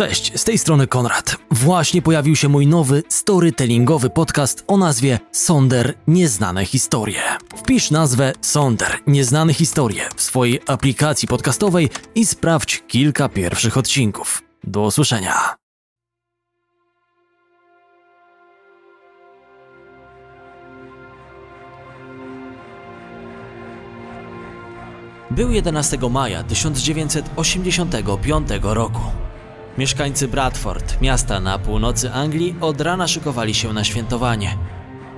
Cześć, z tej strony Konrad. Właśnie pojawił się mój nowy storytellingowy podcast o nazwie Sonder Nieznane Historie. Wpisz nazwę Sonder Nieznane Historie w swojej aplikacji podcastowej i sprawdź kilka pierwszych odcinków. Do usłyszenia. Był 11 maja 1985 roku. Mieszkańcy Bradford, miasta na północy Anglii, od rana szykowali się na świętowanie.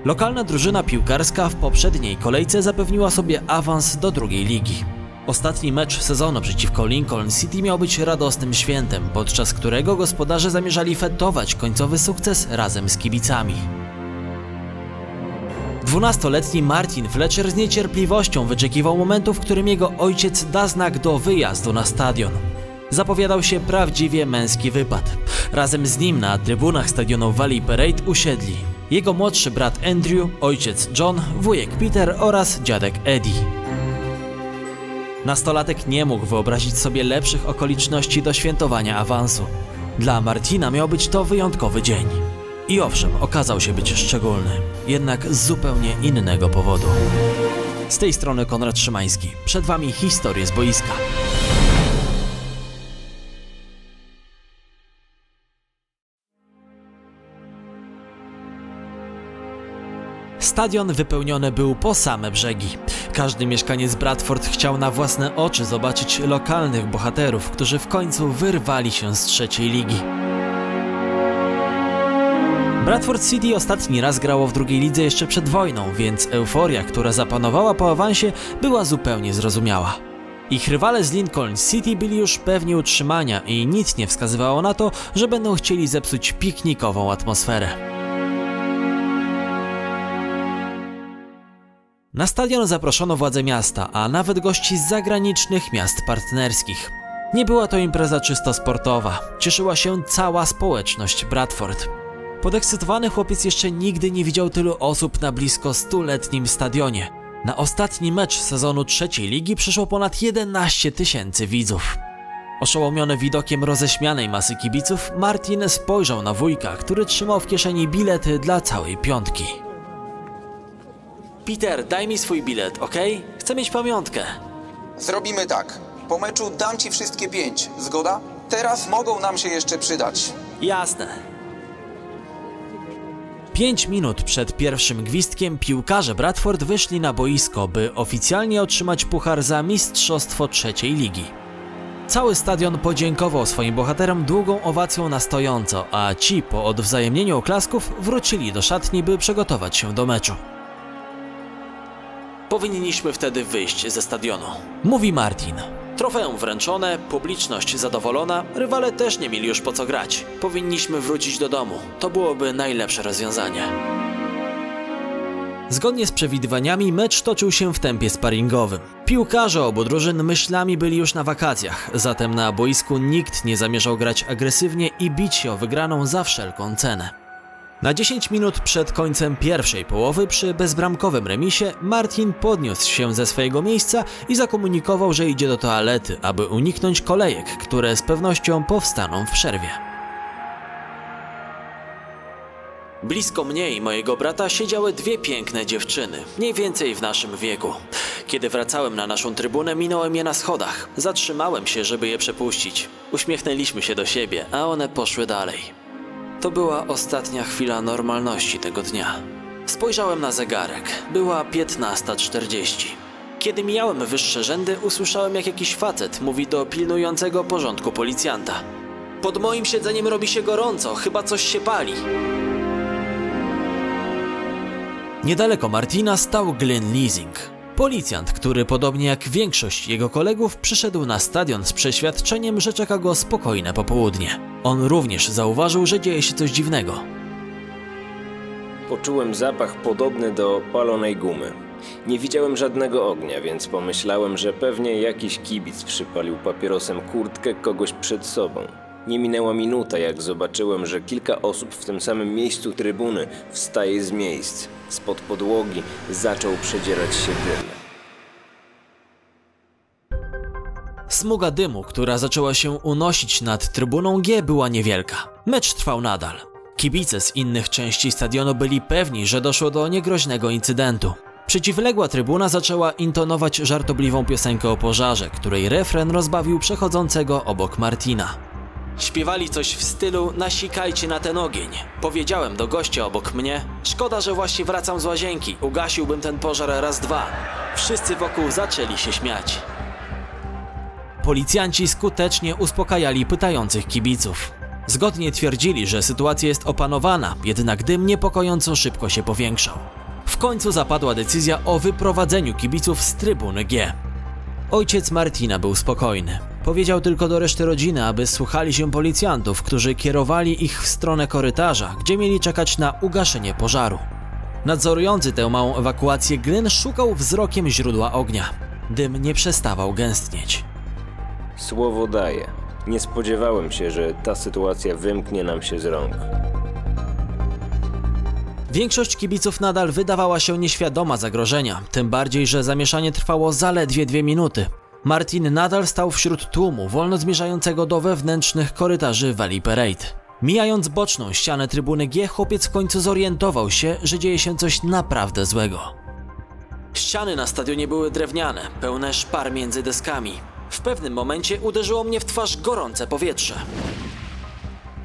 Lokalna drużyna piłkarska w poprzedniej kolejce zapewniła sobie awans do drugiej ligi. Ostatni mecz sezonu przeciwko Lincoln City miał być radosnym świętem, podczas którego gospodarze zamierzali fetować końcowy sukces razem z kibicami. Dwunastoletni Martin Fletcher z niecierpliwością wyczekiwał momentu, w którym jego ojciec da znak do wyjazdu na stadion. Zapowiadał się prawdziwie męski wypad. Razem z nim na trybunach stadionu Valley Parade usiedli jego młodszy brat Andrew, ojciec John, wujek Peter oraz dziadek Eddie. Nastolatek nie mógł wyobrazić sobie lepszych okoliczności do świętowania awansu. Dla Martina miał być to wyjątkowy dzień. I owszem, okazał się być szczególny, jednak z zupełnie innego powodu. Z tej strony Konrad Szymański. Przed Wami historie z boiska. Stadion wypełniony był po same brzegi. Każdy mieszkaniec Bradford chciał na własne oczy zobaczyć lokalnych bohaterów, którzy w końcu wyrwali się z trzeciej ligi. Bradford City ostatni raz grało w drugiej lidze jeszcze przed wojną, więc euforia, która zapanowała po awansie, była zupełnie zrozumiała. Ich rywale z Lincoln City byli już pewni utrzymania i nic nie wskazywało na to, że będą chcieli zepsuć piknikową atmosferę. Na stadion zaproszono władze miasta, a nawet gości z zagranicznych miast partnerskich. Nie była to impreza czysto sportowa, cieszyła się cała społeczność Bradford. Podekscytowany chłopiec jeszcze nigdy nie widział tylu osób na blisko stuletnim stadionie. Na ostatni mecz sezonu trzeciej ligi przyszło ponad 11 tysięcy widzów. Oszołomiony widokiem roześmianej masy kibiców, Martin spojrzał na wujka, który trzymał w kieszeni bilety dla całej piątki. Peter, daj mi swój bilet, ok? Chcę mieć pamiątkę. Zrobimy tak. Po meczu dam ci wszystkie pięć. Zgoda? Teraz mogą nam się jeszcze przydać. Jasne. Pięć minut przed pierwszym gwizdkiem piłkarze Bradford wyszli na boisko, by oficjalnie otrzymać puchar za mistrzostwo trzeciej ligi. Cały stadion podziękował swoim bohaterom długą owacją na stojąco, a ci po odwzajemnieniu oklasków wrócili do szatni, by przygotować się do meczu. Powinniśmy wtedy wyjść ze stadionu, mówi Martin. Trofeum wręczone, publiczność zadowolona, rywale też nie mieli już po co grać. Powinniśmy wrócić do domu. To byłoby najlepsze rozwiązanie. Zgodnie z przewidywaniami mecz toczył się w tempie sparingowym. Piłkarze obu drużyn myślami byli już na wakacjach, zatem na boisku nikt nie zamierzał grać agresywnie i bić się o wygraną za wszelką cenę. Na 10 minut przed końcem pierwszej połowy przy bezbramkowym remisie Martin podniósł się ze swojego miejsca i zakomunikował, że idzie do toalety, aby uniknąć kolejek, które z pewnością powstaną w przerwie. Blisko mnie i mojego brata siedziały dwie piękne dziewczyny, mniej więcej w naszym wieku. Kiedy wracałem na naszą trybunę, minąłem je na schodach. Zatrzymałem się, żeby je przepuścić. Uśmiechnęliśmy się do siebie, a one poszły dalej. To była ostatnia chwila normalności tego dnia. Spojrzałem na zegarek. Była 15.40. Kiedy mijałem wyższe rzędy, usłyszałem jak jakiś facet mówi do pilnującego porządku policjanta. Pod moim siedzeniem robi się gorąco, chyba coś się pali. Niedaleko Martina stał Glenn Leasing. Policjant, który podobnie jak większość jego kolegów przyszedł na stadion z przeświadczeniem, że czeka go spokojne popołudnie. On również zauważył, że dzieje się coś dziwnego. Poczułem zapach podobny do palonej gumy. Nie widziałem żadnego ognia, więc pomyślałem, że pewnie jakiś kibic przypalił papierosem kurtkę kogoś przed sobą. Nie minęła minuta, jak zobaczyłem, że kilka osób w tym samym miejscu trybuny wstaje z miejsc. Spod podłogi zaczął przedzierać się dym. Smuga dymu, która zaczęła się unosić nad trybuną G była niewielka. Mecz trwał nadal. Kibice z innych części stadionu byli pewni, że doszło do niegroźnego incydentu. Przeciwległa trybuna zaczęła intonować żartobliwą piosenkę o pożarze, której refren rozbawił przechodzącego obok Martina. Śpiewali coś w stylu nasikajcie na ten ogień. Powiedziałem do gościa obok mnie, szkoda, że właśnie wracam z łazienki, ugasiłbym ten pożar raz dwa. Wszyscy wokół zaczęli się śmiać. Policjanci skutecznie uspokajali pytających kibiców. Zgodnie twierdzili, że sytuacja jest opanowana, jednak dym niepokojąco szybko się powiększał. W końcu zapadła decyzja o wyprowadzeniu kibiców z trybuny G. Ojciec Martina był spokojny. Powiedział tylko do reszty rodziny, aby słuchali się policjantów, którzy kierowali ich w stronę korytarza, gdzie mieli czekać na ugaszenie pożaru. Nadzorujący tę małą ewakuację Glyn szukał wzrokiem źródła ognia. Dym nie przestawał gęstnieć. Słowo daję. Nie spodziewałem się, że ta sytuacja wymknie nam się z rąk. Większość kibiców nadal wydawała się nieświadoma zagrożenia, tym bardziej, że zamieszanie trwało zaledwie dwie minuty. Martin nadal stał wśród tłumu, wolno zmierzającego do wewnętrznych korytarzy Valley Parade. Mijając boczną ścianę trybuny G, chłopiec w końcu zorientował się, że dzieje się coś naprawdę złego. Ściany na stadionie były drewniane, pełne szpar między deskami. W pewnym momencie uderzyło mnie w twarz gorące powietrze.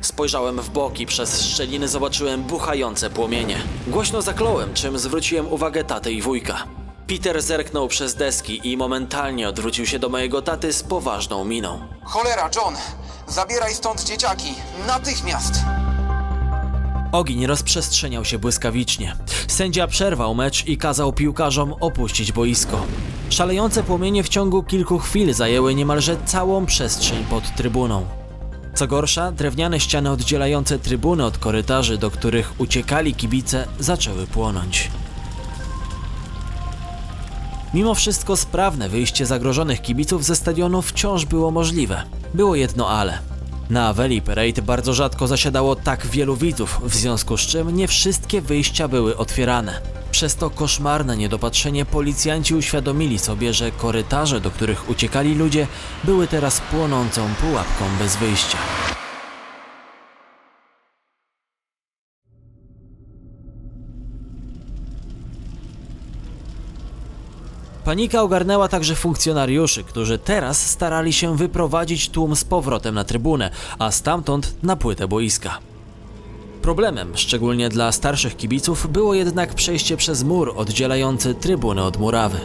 Spojrzałem w boki, przez szczeliny zobaczyłem buchające płomienie. Głośno zakląłem, czym zwróciłem uwagę taty i wujka. Peter zerknął przez deski i momentalnie odwrócił się do mojego taty z poważną miną. Cholera, John! Zabieraj stąd dzieciaki! Natychmiast! Ogień rozprzestrzeniał się błyskawicznie. Sędzia przerwał mecz i kazał piłkarzom opuścić boisko. Szalejące płomienie w ciągu kilku chwil zajęły niemalże całą przestrzeń pod trybuną. Co gorsza, drewniane ściany oddzielające trybuny od korytarzy, do których uciekali kibice, zaczęły płonąć. Mimo wszystko sprawne wyjście zagrożonych kibiców ze stadionu wciąż było możliwe. Było jedno ale. Na Valley Parade bardzo rzadko zasiadało tak wielu widzów, w związku z czym nie wszystkie wyjścia były otwierane. Przez to koszmarne niedopatrzenie policjanci uświadomili sobie, że korytarze, do których uciekali ludzie, były teraz płonącą pułapką bez wyjścia. Panika ogarnęła także funkcjonariuszy, którzy teraz starali się wyprowadzić tłum z powrotem na trybunę, a stamtąd na płytę boiska. Problemem, szczególnie dla starszych kibiców, było jednak przejście przez mur oddzielający trybunę od murawy.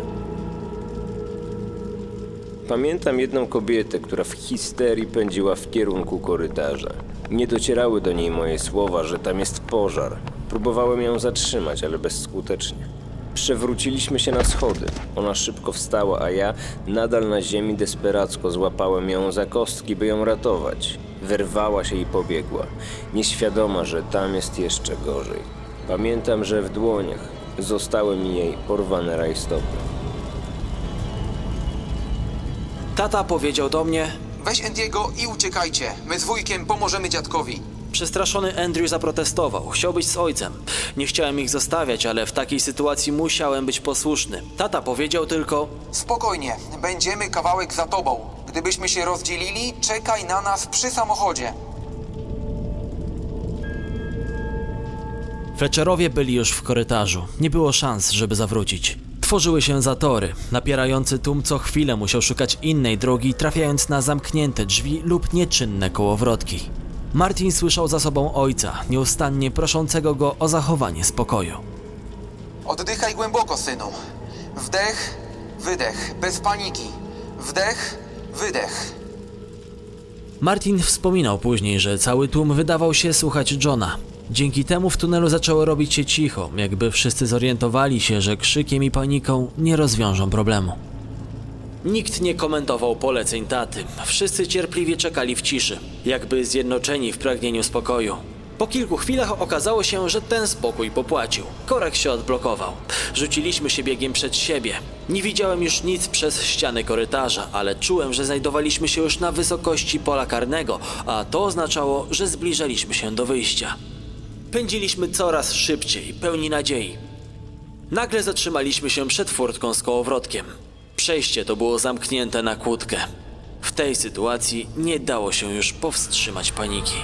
Pamiętam jedną kobietę, która w histerii pędziła w kierunku korytarza. Nie docierały do niej moje słowa, że tam jest pożar. Próbowałem ją zatrzymać, ale bezskutecznie. Przewróciliśmy się na schody. Ona szybko wstała, a ja nadal na ziemi desperacko złapałem ją za kostki, by ją ratować. Wyrwała się i pobiegła, nieświadoma, że tam jest jeszcze gorzej. Pamiętam, że w dłoniach zostały mi jej porwane rajstopy. Tata powiedział do mnie, Weź Andiego i uciekajcie. My z wujkiem pomożemy dziadkowi. Przestraszony Andrew zaprotestował. Chciał być z ojcem. Nie chciałem ich zostawiać, ale w takiej sytuacji musiałem być posłuszny. Tata powiedział tylko: Spokojnie, będziemy kawałek za tobą. Gdybyśmy się rozdzielili, czekaj na nas przy samochodzie. Fletcherowie byli już w korytarzu. Nie było szans, żeby zawrócić. Tworzyły się zatory. Napierający tłum co chwilę musiał szukać innej drogi, trafiając na zamknięte drzwi lub nieczynne kołowrotki. Martin słyszał za sobą ojca, nieustannie proszącego go o zachowanie spokoju. Oddychaj głęboko, synu. Wdech, wydech, bez paniki. Wdech, wydech. Martin wspominał później, że cały tłum wydawał się słuchać Johna. Dzięki temu w tunelu zaczęło robić się cicho, jakby wszyscy zorientowali się, że krzykiem i paniką nie rozwiążą problemu. Nikt nie komentował poleceń taty. Wszyscy cierpliwie czekali w ciszy, jakby zjednoczeni w pragnieniu spokoju. Po kilku chwilach okazało się, że ten spokój popłacił. Korek się odblokował. Rzuciliśmy się biegiem przed siebie. Nie widziałem już nic przez ściany korytarza, ale czułem, że znajdowaliśmy się już na wysokości pola karnego, a to oznaczało, że zbliżaliśmy się do wyjścia. Pędziliśmy coraz szybciej, pełni nadziei. Nagle zatrzymaliśmy się przed furtką z kołowrotkiem. Przejście to było zamknięte na kłódkę. W tej sytuacji nie dało się już powstrzymać paniki.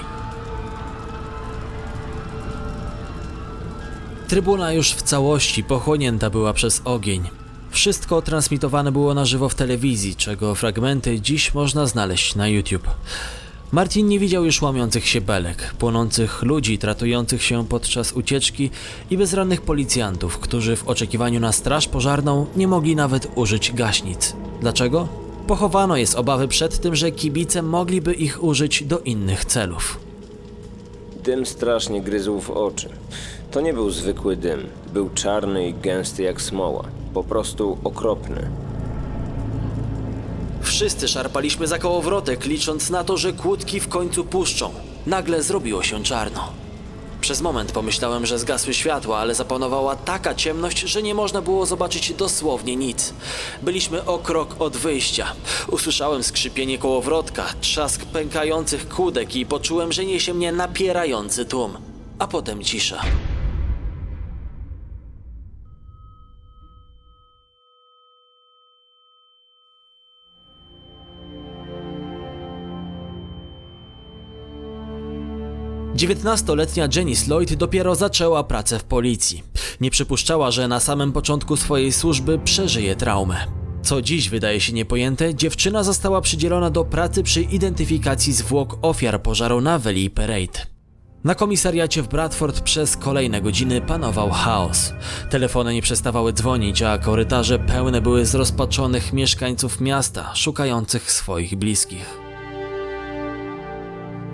Trybuna już w całości pochłonięta była przez ogień. Wszystko transmitowane było na żywo w telewizji, czego fragmenty dziś można znaleźć na YouTube. Martin nie widział już łamiących się belek, płonących ludzi tratujących się podczas ucieczki i bezrannych policjantów, którzy w oczekiwaniu na straż pożarną nie mogli nawet użyć gaśnic. Dlaczego? Pochowano jest obawy przed tym, że kibice mogliby ich użyć do innych celów. Dym strasznie gryzł w oczy. To nie był zwykły dym. Był czarny i gęsty jak smoła. Po prostu okropny. Wszyscy szarpaliśmy za kołowrotek, licząc na to, że kłódki w końcu puszczą. Nagle zrobiło się czarno. Przez moment pomyślałem, że zgasły światła, ale zapanowała taka ciemność, że nie można było zobaczyć dosłownie nic. Byliśmy o krok od wyjścia. Usłyszałem skrzypienie kołowrotka, trzask pękających kłódek i poczułem, że niesie mnie napierający tłum. A potem cisza. Dziewiętnastoletnia Janice Lloyd dopiero zaczęła pracę w policji. Nie przypuszczała, że na samym początku swojej służby przeżyje traumę. Co dziś wydaje się niepojęte, dziewczyna została przydzielona do pracy przy identyfikacji zwłok ofiar pożaru na Valley Parade. Na komisariacie w Bradford przez kolejne godziny panował chaos. Telefony nie przestawały dzwonić, a korytarze pełne były zrozpaczonych mieszkańców miasta, szukających swoich bliskich.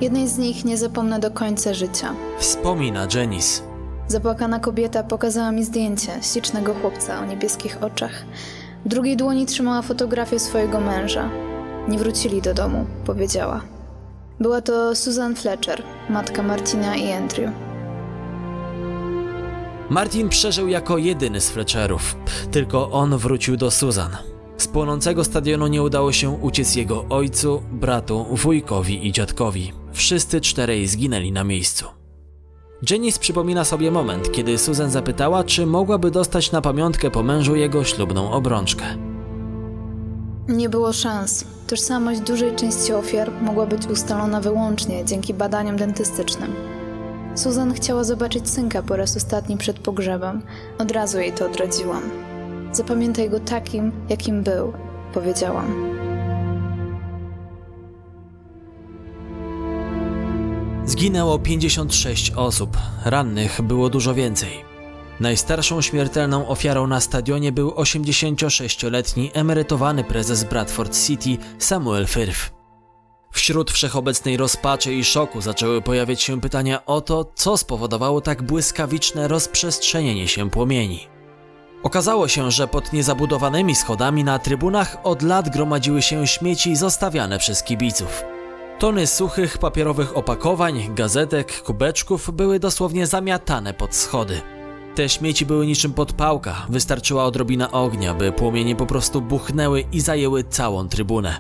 Jednej z nich nie zapomnę do końca życia. Wspomina Janice. Zapłakana kobieta pokazała mi zdjęcie ślicznego chłopca o niebieskich oczach. W drugiej dłoni trzymała fotografię swojego męża. Nie wrócili do domu, powiedziała. Była to Susan Fletcher, matka Martina i Andrew. Martin przeżył jako jedyny z Fletcherów. Tylko on wrócił do Susan. Z płonącego stadionu nie udało się uciec jego ojcu, bratu, wujkowi i dziadkowi. Wszyscy czterej zginęli na miejscu. Janice przypomina sobie moment, kiedy Susan zapytała, czy mogłaby dostać na pamiątkę po mężu jego ślubną obrączkę. Nie było szans. Tożsamość dużej części ofiar mogła być ustalona wyłącznie dzięki badaniom dentystycznym. Susan chciała zobaczyć synka po raz ostatni przed pogrzebem. Od razu jej to odradziłam. Zapamiętaj go takim, jakim był, powiedziałam. Zginęło 56 osób, rannych było dużo więcej. Najstarszą śmiertelną ofiarą na stadionie był 86-letni emerytowany prezes Bradford City Samuel Firth. Wśród wszechobecnej rozpaczy i szoku zaczęły pojawiać się pytania o to, co spowodowało tak błyskawiczne rozprzestrzenienie się płomieni. Okazało się, że pod niezabudowanymi schodami na trybunach od lat gromadziły się śmieci zostawiane przez kibiców. Tony suchych papierowych opakowań, gazetek, kubeczków były dosłownie zamiatane pod schody. Te śmieci były niczym podpałka, wystarczyła odrobina ognia, by płomienie po prostu buchnęły i zajęły całą trybunę.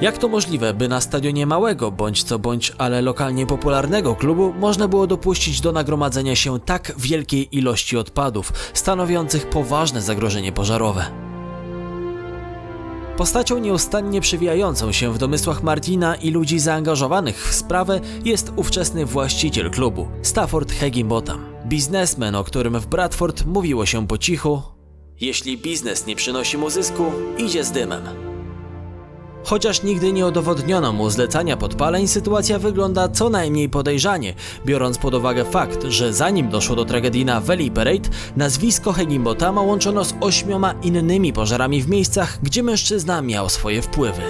Jak to możliwe, by na stadionie małego bądź co bądź, ale lokalnie popularnego klubu można było dopuścić do nagromadzenia się tak wielkiej ilości odpadów, stanowiących poważne zagrożenie pożarowe? Postacią nieustannie przewijającą się w domysłach Martina i ludzi zaangażowanych w sprawę jest ówczesny właściciel klubu, Stafford Higginbotham. Biznesmen, o którym w Bradford mówiło się po cichu: Jeśli biznes nie przynosi mu zysku, idzie z dymem. Chociaż nigdy nie udowodniono mu zlecania podpaleń, sytuacja wygląda co najmniej podejrzanie, biorąc pod uwagę fakt, że zanim doszło do tragedii na Valley Parade, nazwisko Higginbothama łączono z ośmioma innymi pożarami w miejscach, gdzie mężczyzna miał swoje wpływy.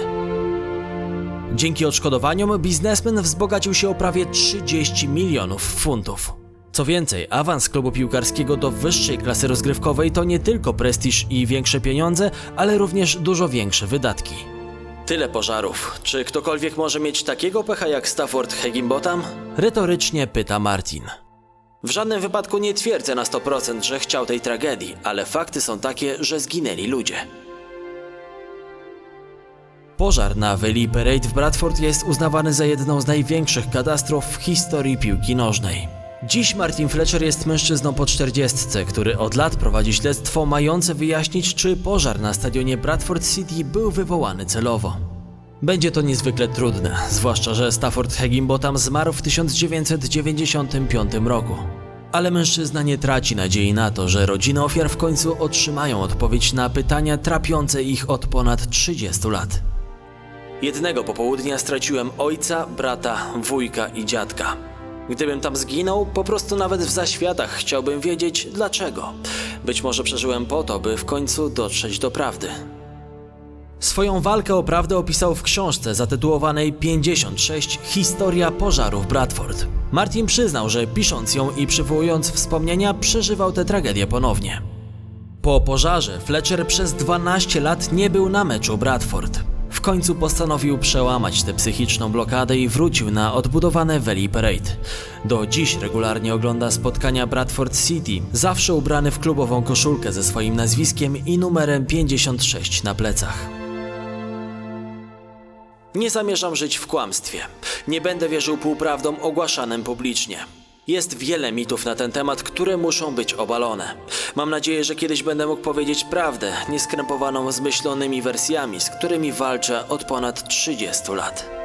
Dzięki odszkodowaniom biznesmen wzbogacił się o prawie 30 milionów funtów. Co więcej, awans klubu piłkarskiego do wyższej klasy rozgrywkowej to nie tylko prestiż i większe pieniądze, ale również dużo większe wydatki. Tyle pożarów. Czy ktokolwiek może mieć takiego pecha jak Stafford Higginbotham? Retorycznie pyta Martin. W żadnym wypadku nie twierdzę na 100%, że chciał tej tragedii, ale fakty są takie, że zginęli ludzie. Pożar na Valley Parade w Bradford jest uznawany za jedną z największych katastrof w historii piłki nożnej. Dziś Martin Fletcher jest mężczyzną po czterdziestce, który od lat prowadzi śledztwo mające wyjaśnić, czy pożar na stadionie Bradford City był wywołany celowo. Będzie to niezwykle trudne, zwłaszcza, że Stafford Higginbotham zmarł w 1995 roku. Ale mężczyzna nie traci nadziei na to, że rodziny ofiar w końcu otrzymają odpowiedź na pytania trapiące ich od ponad 30 lat. Jednego popołudnia straciłem ojca, brata, wujka i dziadka. Gdybym tam zginął, po prostu nawet w zaświatach chciałbym wiedzieć dlaczego. Być może przeżyłem po to, by w końcu dotrzeć do prawdy. Swoją walkę o prawdę opisał w książce zatytułowanej 56 Historia pożaru w Bradford. Martin przyznał, że pisząc ją i przywołując wspomnienia, przeżywał tę tragedię ponownie. Po pożarze Fletcher przez 12 lat nie był na meczu Bradford. W końcu postanowił przełamać tę psychiczną blokadę i wrócił na odbudowane Valley Parade. Do dziś regularnie ogląda spotkania Bradford City, zawsze ubrany w klubową koszulkę ze swoim nazwiskiem i numerem 56 na plecach. Nie zamierzam żyć w kłamstwie. Nie będę wierzył półprawdom ogłaszanym publicznie. Jest wiele mitów na ten temat, które muszą być obalone. Mam nadzieję, że kiedyś będę mógł powiedzieć prawdę, nieskrępowaną zmyślonymi wersjami, z którymi walczę od ponad 30 lat.